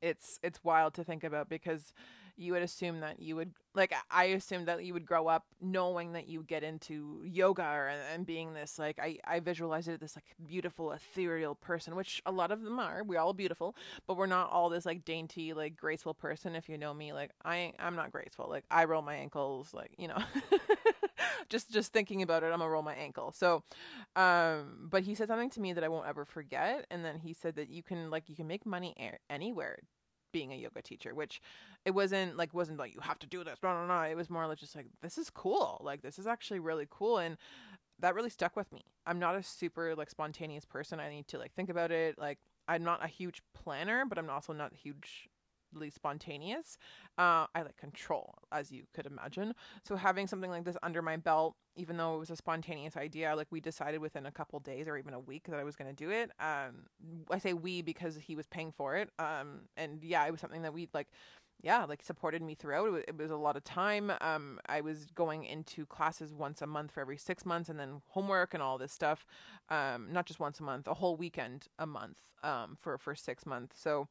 it's, it's wild to think about because you would assume that you would like i assumed that you would grow up knowing that you get into yoga or, and being this like i i visualized it as this like beautiful ethereal person which a lot of them are. We're all beautiful but we're not all this like dainty like graceful person if you know me. Like i i'm not graceful. Like i roll my ankles like you know just just thinking about it i'm gonna roll my ankle. So um but he said something to me that i won't ever forget and then he said that you can like you can make money anywhere being a yoga teacher, which it wasn't like wasn't like you have to do this. No, no, no. It was more like just like this is cool. Like this is actually really cool, and that really stuck with me. I'm not a super like spontaneous person. I need to like think about it. Like I'm not a huge planner, but I'm also not huge spontaneous. Uh, I like control, as you could imagine. So having something like this under my belt, even though it was a spontaneous idea, like we decided within a couple days or even a week that I was going to do it. Um, I say we because he was paying for it. Um, and yeah, it was something that we like yeah, like supported me throughout. It was, it was, a lot of time. Um, I was going into classes once a month for every six months, and then homework and all this stuff. Um, not just once a month, a whole weekend a month. Um, for for six months. So,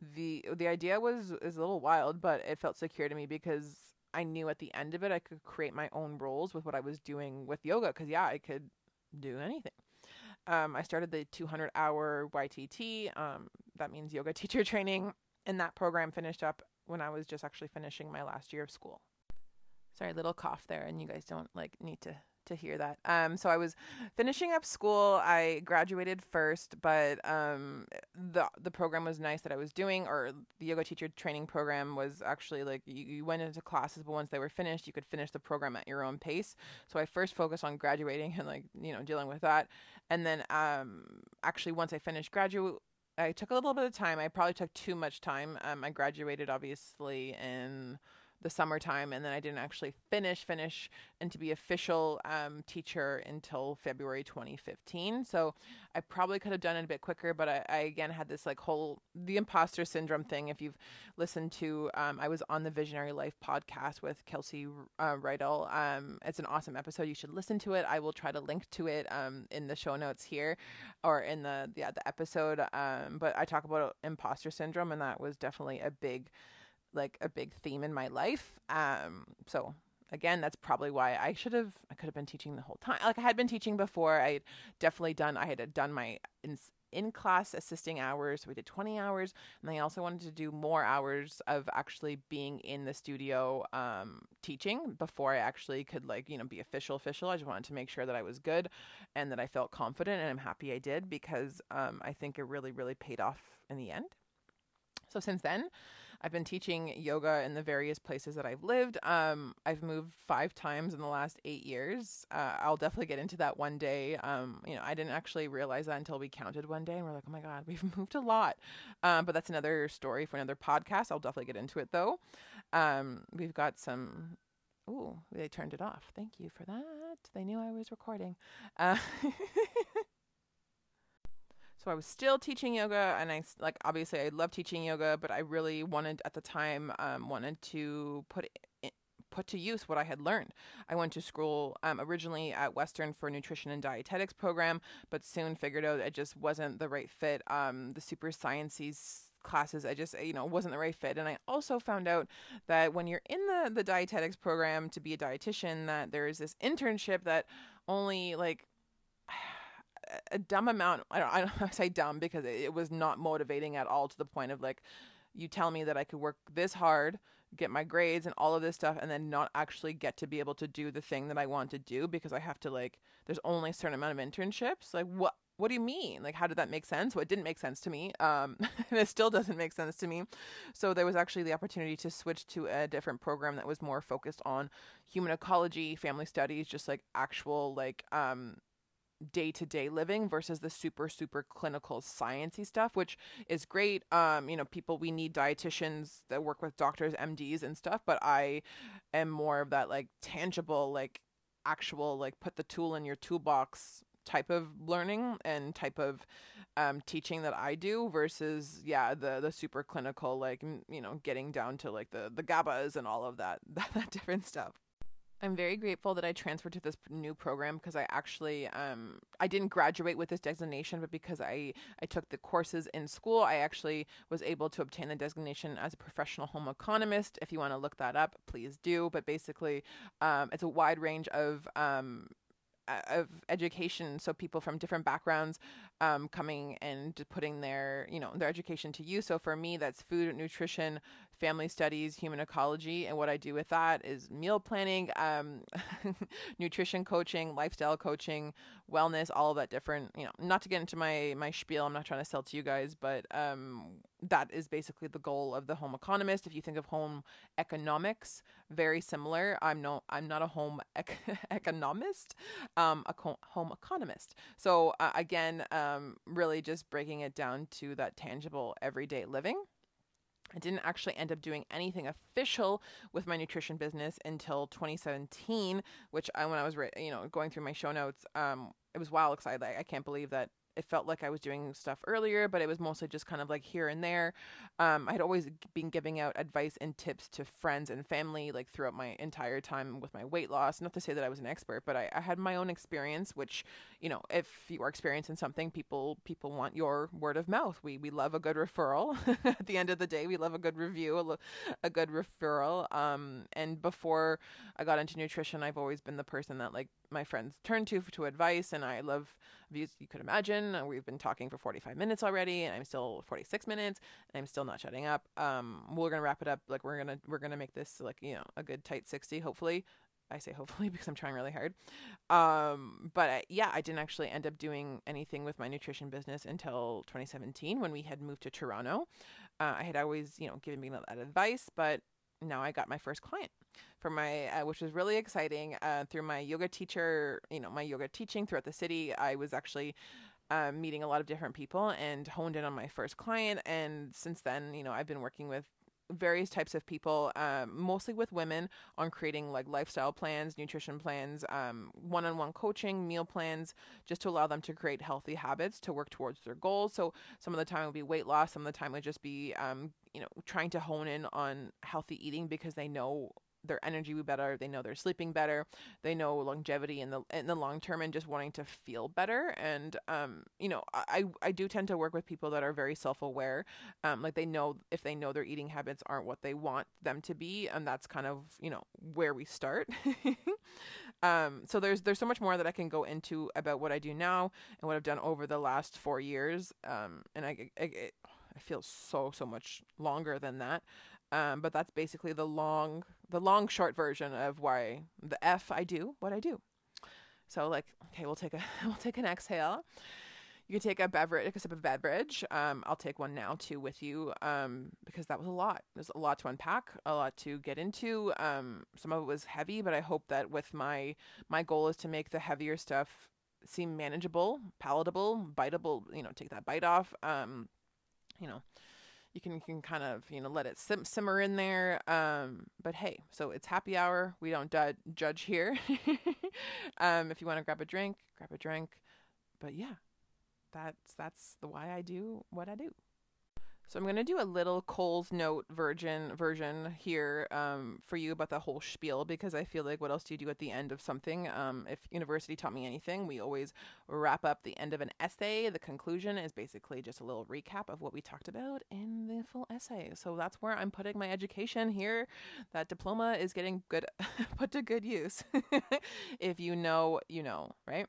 the the idea was is a little wild, but it felt secure to me because I knew at the end of it I could create my own roles with what I was doing with yoga. Because yeah, I could do anything. Um, I started the 200 hour YTT. Um, that means yoga teacher training, and that program finished up when I was just actually finishing my last year of school. Sorry, little cough there, and you guys don't like need to to hear that. Um, so I was finishing up school. I graduated first, but um, the the program was nice that I was doing, or the yoga teacher training program was actually like you, you went into classes, but once they were finished, you could finish the program at your own pace. So I first focused on graduating and like you know dealing with that, and then um, actually once I finished graduate. I took a little bit of time. I probably took too much time. Um, I graduated obviously in the summertime and then I didn't actually finish finish and to be official um, teacher until February 2015 so I probably could have done it a bit quicker but I, I again had this like whole the imposter syndrome thing. If you've listened to um, I was on the Visionary Life podcast with Kelsey uh, Rydell. Um, it's an awesome episode. You should listen to it. I will try to link to it um, in the show notes here or in the yeah the episode. Um, but I talk about imposter syndrome and that was definitely a big like a big theme in my life. Um, so again, that's probably why I should have, I could have been teaching the whole time. Like I had been teaching before. I definitely done, I had done my in, in class assisting hours. We did 20 hours. And I also wanted to do more hours of actually being in the studio um, teaching before I actually could, like, you know, be official, official. I just wanted to make sure that I was good and that I felt confident. And I'm happy I did because um, I think it really, really paid off in the end. So since then, I've been teaching yoga in the various places that I've lived. Um, I've moved five times in the last eight years. Uh, I'll definitely get into that one day. Um, you know, I didn't actually realize that until we counted one day, and we're like, oh my god, we've moved a lot. Um, but that's another story for another podcast. I'll definitely get into it though. Um, we've got some. Ooh, they turned it off. Thank you for that. They knew I was recording. Uh, So I was still teaching yoga, and I like obviously I love teaching yoga, but I really wanted at the time um, wanted to put put to use what I had learned. I went to school um, originally at Western for nutrition and dietetics program, but soon figured out it just wasn't the right fit. Um, the super sciences classes i just you know wasn't the right fit and i also found out that when you're in the the dietetics program to be a dietitian that there is this internship that only like a dumb amount. I don't, I don't say dumb because it, was not motivating at all to the point of like, you tell me that I could work this hard, get my grades and all of this stuff, and then not actually get to be able to do the thing that I want to do because I have to like, there's only a certain amount of internships. Like, what? What do you mean? Like, how did that make sense? Well, it didn't make sense to me. Um, and it still doesn't make sense to me. So there was actually the opportunity to switch to a different program that was more focused on human ecology, family studies, just like actual like um day to day living versus the super super clinical sciencey stuff, which is great. Um, you know, people we need dietitians that work with doctors, MDs, and stuff. But I am more of that like tangible, like actual, like put the tool in your toolbox type of learning and type of um, teaching that I do versus yeah the the super clinical like you know getting down to like the the GABAs and all of that that, that different stuff. I'm very grateful that I transferred to this new program because I actually um, I didn't graduate with this designation, but because I I took the courses in school, I actually was able to obtain the designation as a professional home economist. If you want to look that up, please do. But basically, um, it's a wide range of um, of education so people from different backgrounds um, coming and putting their you know their education to use so for me that's food nutrition family studies human ecology and what i do with that is meal planning um, nutrition coaching lifestyle coaching wellness all of that different you know not to get into my my spiel i'm not trying to sell to you guys but um, that is basically the goal of the home economist. If you think of home economics very similar. I'm no i'm not a home ec- economist um, a co- home economist. So uh, again um, really just breaking it down to that tangible everyday living I didn't actually end up doing anything official with my nutrition business until 2017, which I, when I was, you know, going through my show notes, um, it was wild excited. I, I can't believe that it felt like I was doing stuff earlier, but it was mostly just kind of like here and there. Um, I had always been giving out advice and tips to friends and family, like throughout my entire time with my weight loss. Not to say that I was an expert, but I, I had my own experience. Which, you know, if you are experiencing something, people people want your word of mouth. We we love a good referral. At the end of the day, we love a good review, a, a good referral. Um, and before I got into nutrition, I've always been the person that like my friends turn to to advice and I love views you could imagine. We've been talking for 45 minutes already and I'm still 46 minutes and I'm still not shutting up. Um we're to wrap it up like we're to we're to make this like, you know, a good tight 60 hopefully. I say hopefully because I'm trying really hard. Um, but I, yeah, I didn't actually end up doing anything with my nutrition business until 2017 when we had moved to Toronto. Uh, I had always, you know, given me that advice, but now I got my first client for my, uh, which was really exciting. Uh, through my yoga teacher, you know, my yoga teaching throughout the city, I was actually uh, meeting a lot of different people and honed in on my first client. And since then, you know, I've been working with various types of people, um, mostly with women, on creating like lifestyle plans, nutrition plans, um, one-on-one coaching, meal plans, just to allow them to create healthy habits to work towards their goals. So some of the time would be weight loss, some of the time would just be, um, you know, trying to hone in on healthy eating because they know their energy be better. They know they're sleeping better. They know longevity in the in the long term and just wanting to feel better. And um, you know, I I do tend to work with people that are very self aware. Um, like they know if they know their eating habits aren't what they want them to be, and that's kind of you know where we start. um, so there's there's so much more that I can go into about what I do now and what I've done over the last four years. Um, and I, I, I feel so so much longer than that. Um, but that's basically the long, the long short version of why the F I do what I do. So like, okay, we'll take a we'll take an exhale. You can take a beverage, a sip of beverage. Um, I'll take one now too with you, um, because that was a lot. There's a lot to unpack, a lot to get into. Um, some of it was heavy, but I hope that with my my goal is to make the heavier stuff seem manageable, palatable, biteable. You know, take that bite off. Um, you know, you can you can kind of you know let it sim- simmer in there um but hey so it's happy hour. We don't du- judge here. Um if you want to grab a drink grab a drink. But yeah that's that's the why i do what i do so I'm going to do a little Coles Note version version here um, for you about the whole spiel because I feel like what else do you do at the end of something? Um, if university taught me anything, we always wrap up the end of an essay. The conclusion is basically just a little recap of what we talked about in the full essay. So that's where I'm putting my education here. That diploma is getting good put to good use. if you know, you know, right?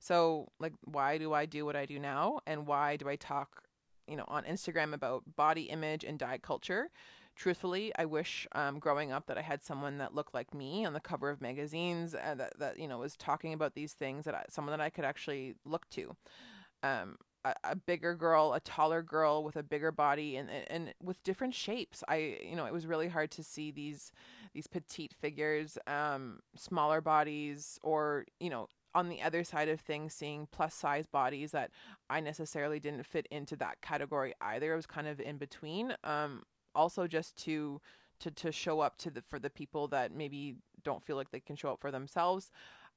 So like why do I do what I do now and why do I talk you know, on Instagram about body image and diet culture. Truthfully, I wish um, growing up that I had someone that looked like me on the cover of magazines uh, that, that, you know, was talking about these things that I, someone that I could actually look to. Um, a, a, bigger girl, a taller girl with a bigger body and, and with different shapes. I, you know, it was really hard to see these, these petite figures, um, smaller bodies or, you know, on the other side of things, seeing plus size bodies that I necessarily didn't fit into that category either. It was kind of in between. Um, also just to to to show up to the for the people that maybe don't feel like they can show up for themselves.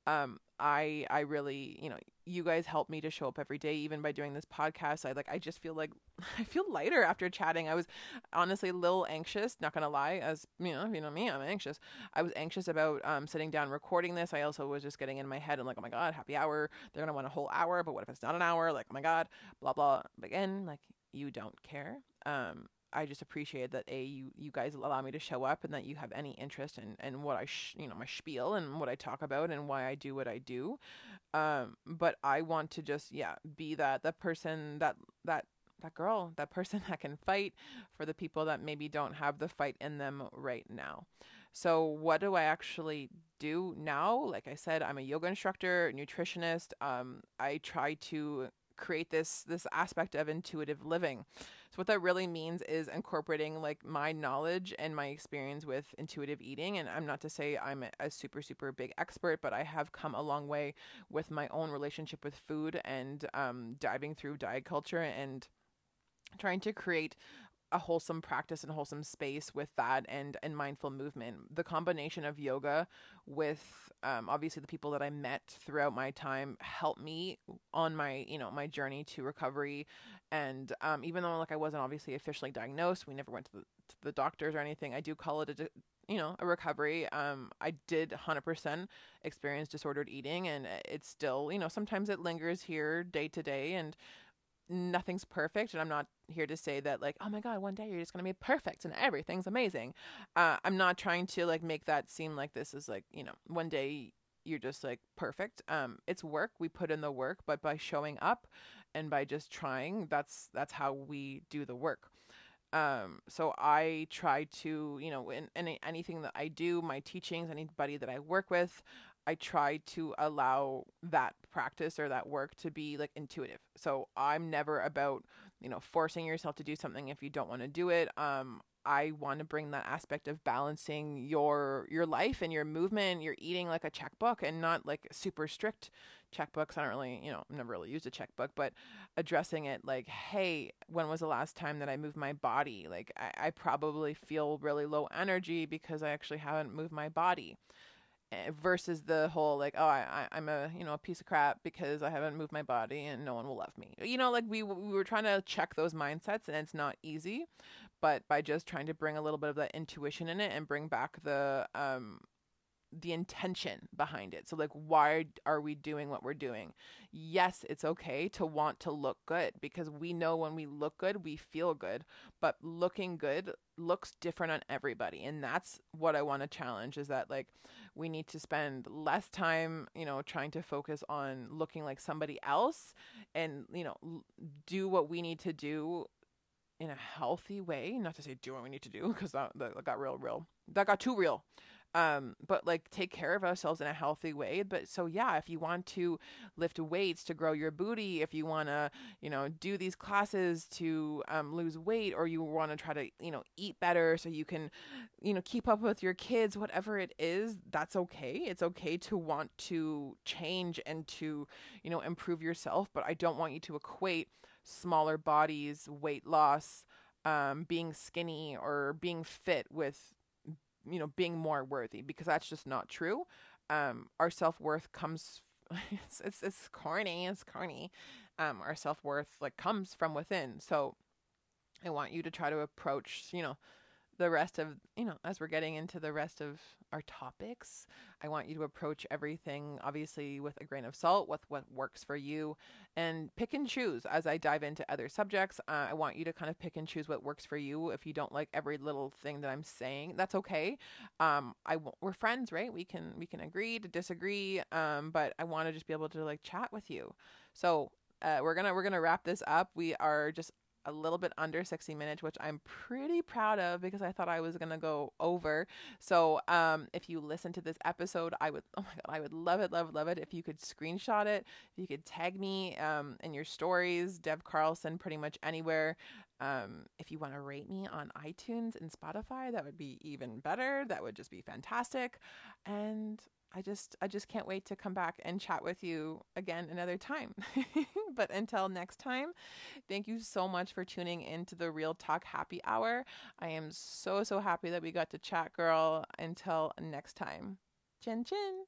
Um, I I really, you know, you guys help me to show up every day even by doing this podcast. I like I just feel like I feel lighter after chatting. I was honestly a little anxious, not to lie, as you know, you know me, I'm anxious. I was anxious about um sitting down recording this. I also was just getting in my head and like, "Oh my god, happy hour. They're to want a whole hour, but what if it's not an hour?" Like, "Oh my god, blah blah." But again, like you don't care. Um I just appreciate that a you you guys allow me to show up and that you have any interest in in what I sh- you know my spiel and what I talk about and why I do what I do. Um, but I want to just yeah be that that person that that that girl that person that can fight for the people that maybe don't have the fight in them right now. So what do I actually do now? Like I said, I'm a yoga instructor, nutritionist. Um, I try to create this this aspect of intuitive living. So what that really means is incorporating like my knowledge and my experience with intuitive eating. And I'm not to say I'm a, super super big expert, but I have come a long way with my own relationship with food and um, diving through diet culture and trying to create a wholesome practice and wholesome space with that and and mindful movement. The combination of yoga with um, obviously the people that i met throughout my time helped me on my you know my journey to recovery. And um, even though like i wasn't obviously officially diagnosed we never went to the, to the doctors or anything i do call it a you know a recovery. Um i did 100% experience disordered eating and it's still you know sometimes it lingers here day to day and nothing's perfect and i'm not here to say that like oh my god one day you're just going to be perfect and everything's amazing. Uh, i'm not trying to like make that seem like this is like you know one day you're just like perfect. Um it's work. We put in the work but by showing up and by just trying that's that's how we do the work. Um so i try to you know in, in anything that i do my teachings anybody that i work with I try to allow that practice or that work to be like intuitive. So I'm never about, you know, forcing yourself to do something if you don't want to do it. Um I want to bring that aspect of balancing your your life and your movement, your eating like a checkbook and not like super strict checkbooks. I don't really, you know, I've never really used a checkbook, but addressing it like, hey, when was the last time that I moved my body? Like I, I probably feel really low energy because I actually haven't moved my body. Eh, versus the whole like oh I, I am a you know a piece of crap because I haven't moved my body and no one will love me. You know like we we were trying to check those mindsets and it's not easy but by just trying to bring a little bit of that intuition in it and bring back the um the intention behind it. So like why are we doing what we're doing? Yes, it's okay to want to look good because we know when we look good, we feel good, but looking good looks different on everybody. And that's what I want to challenge is that like we need to spend less time, you know, trying to focus on looking like somebody else and, you know, do what we need to do in a healthy way, not to say do what we need to do because that, that got real real. That got too real um but like take care of ourselves in a healthy way but so yeah if you want to lift weights to grow your booty if you want to you know do these classes to um, lose weight or you want to try to you know eat better so you can you know keep up with your kids whatever it is that's okay. It's okay to want to change and to you know improve yourself but i don't want you to equate smaller bodies weight loss um, being skinny or being fit with you know being more worthy because that's just not true. Um our self-worth comes it's, it's it's corny it's corny. Um our self-worth like comes from within. So i want you to try to approach you know the rest of you know as we're getting into the rest of our topics i want you to approach everything obviously with a grain of salt with what works for you and pick and choose. As i dive into other subjects uh, i want you to kind of pick and choose what works for you. If you don't like every little thing that i'm saying that's okay. Um we're friends right? We can we can agree to disagree um but i want to just be able to like chat with you. So uh, we're gonna we're gonna wrap this up. We are just a little bit under 60 minutes, which I'm pretty proud of because I thought I was gonna go over. So, um, if you listen to this episode, I would, oh my god, I would love it, love it, love it if you could screenshot it, if you could tag me um, in your stories, Dev Carlson, pretty much anywhere. Um, if you want to rate me on iTunes and Spotify, that would be even better. That would just be fantastic. And I just I just can't wait to come back and chat with you again another time. but until next time, thank you so much for tuning into the Real Talk Happy Hour. I am so so happy that we got to chat, girl. Until next time. Chin chin.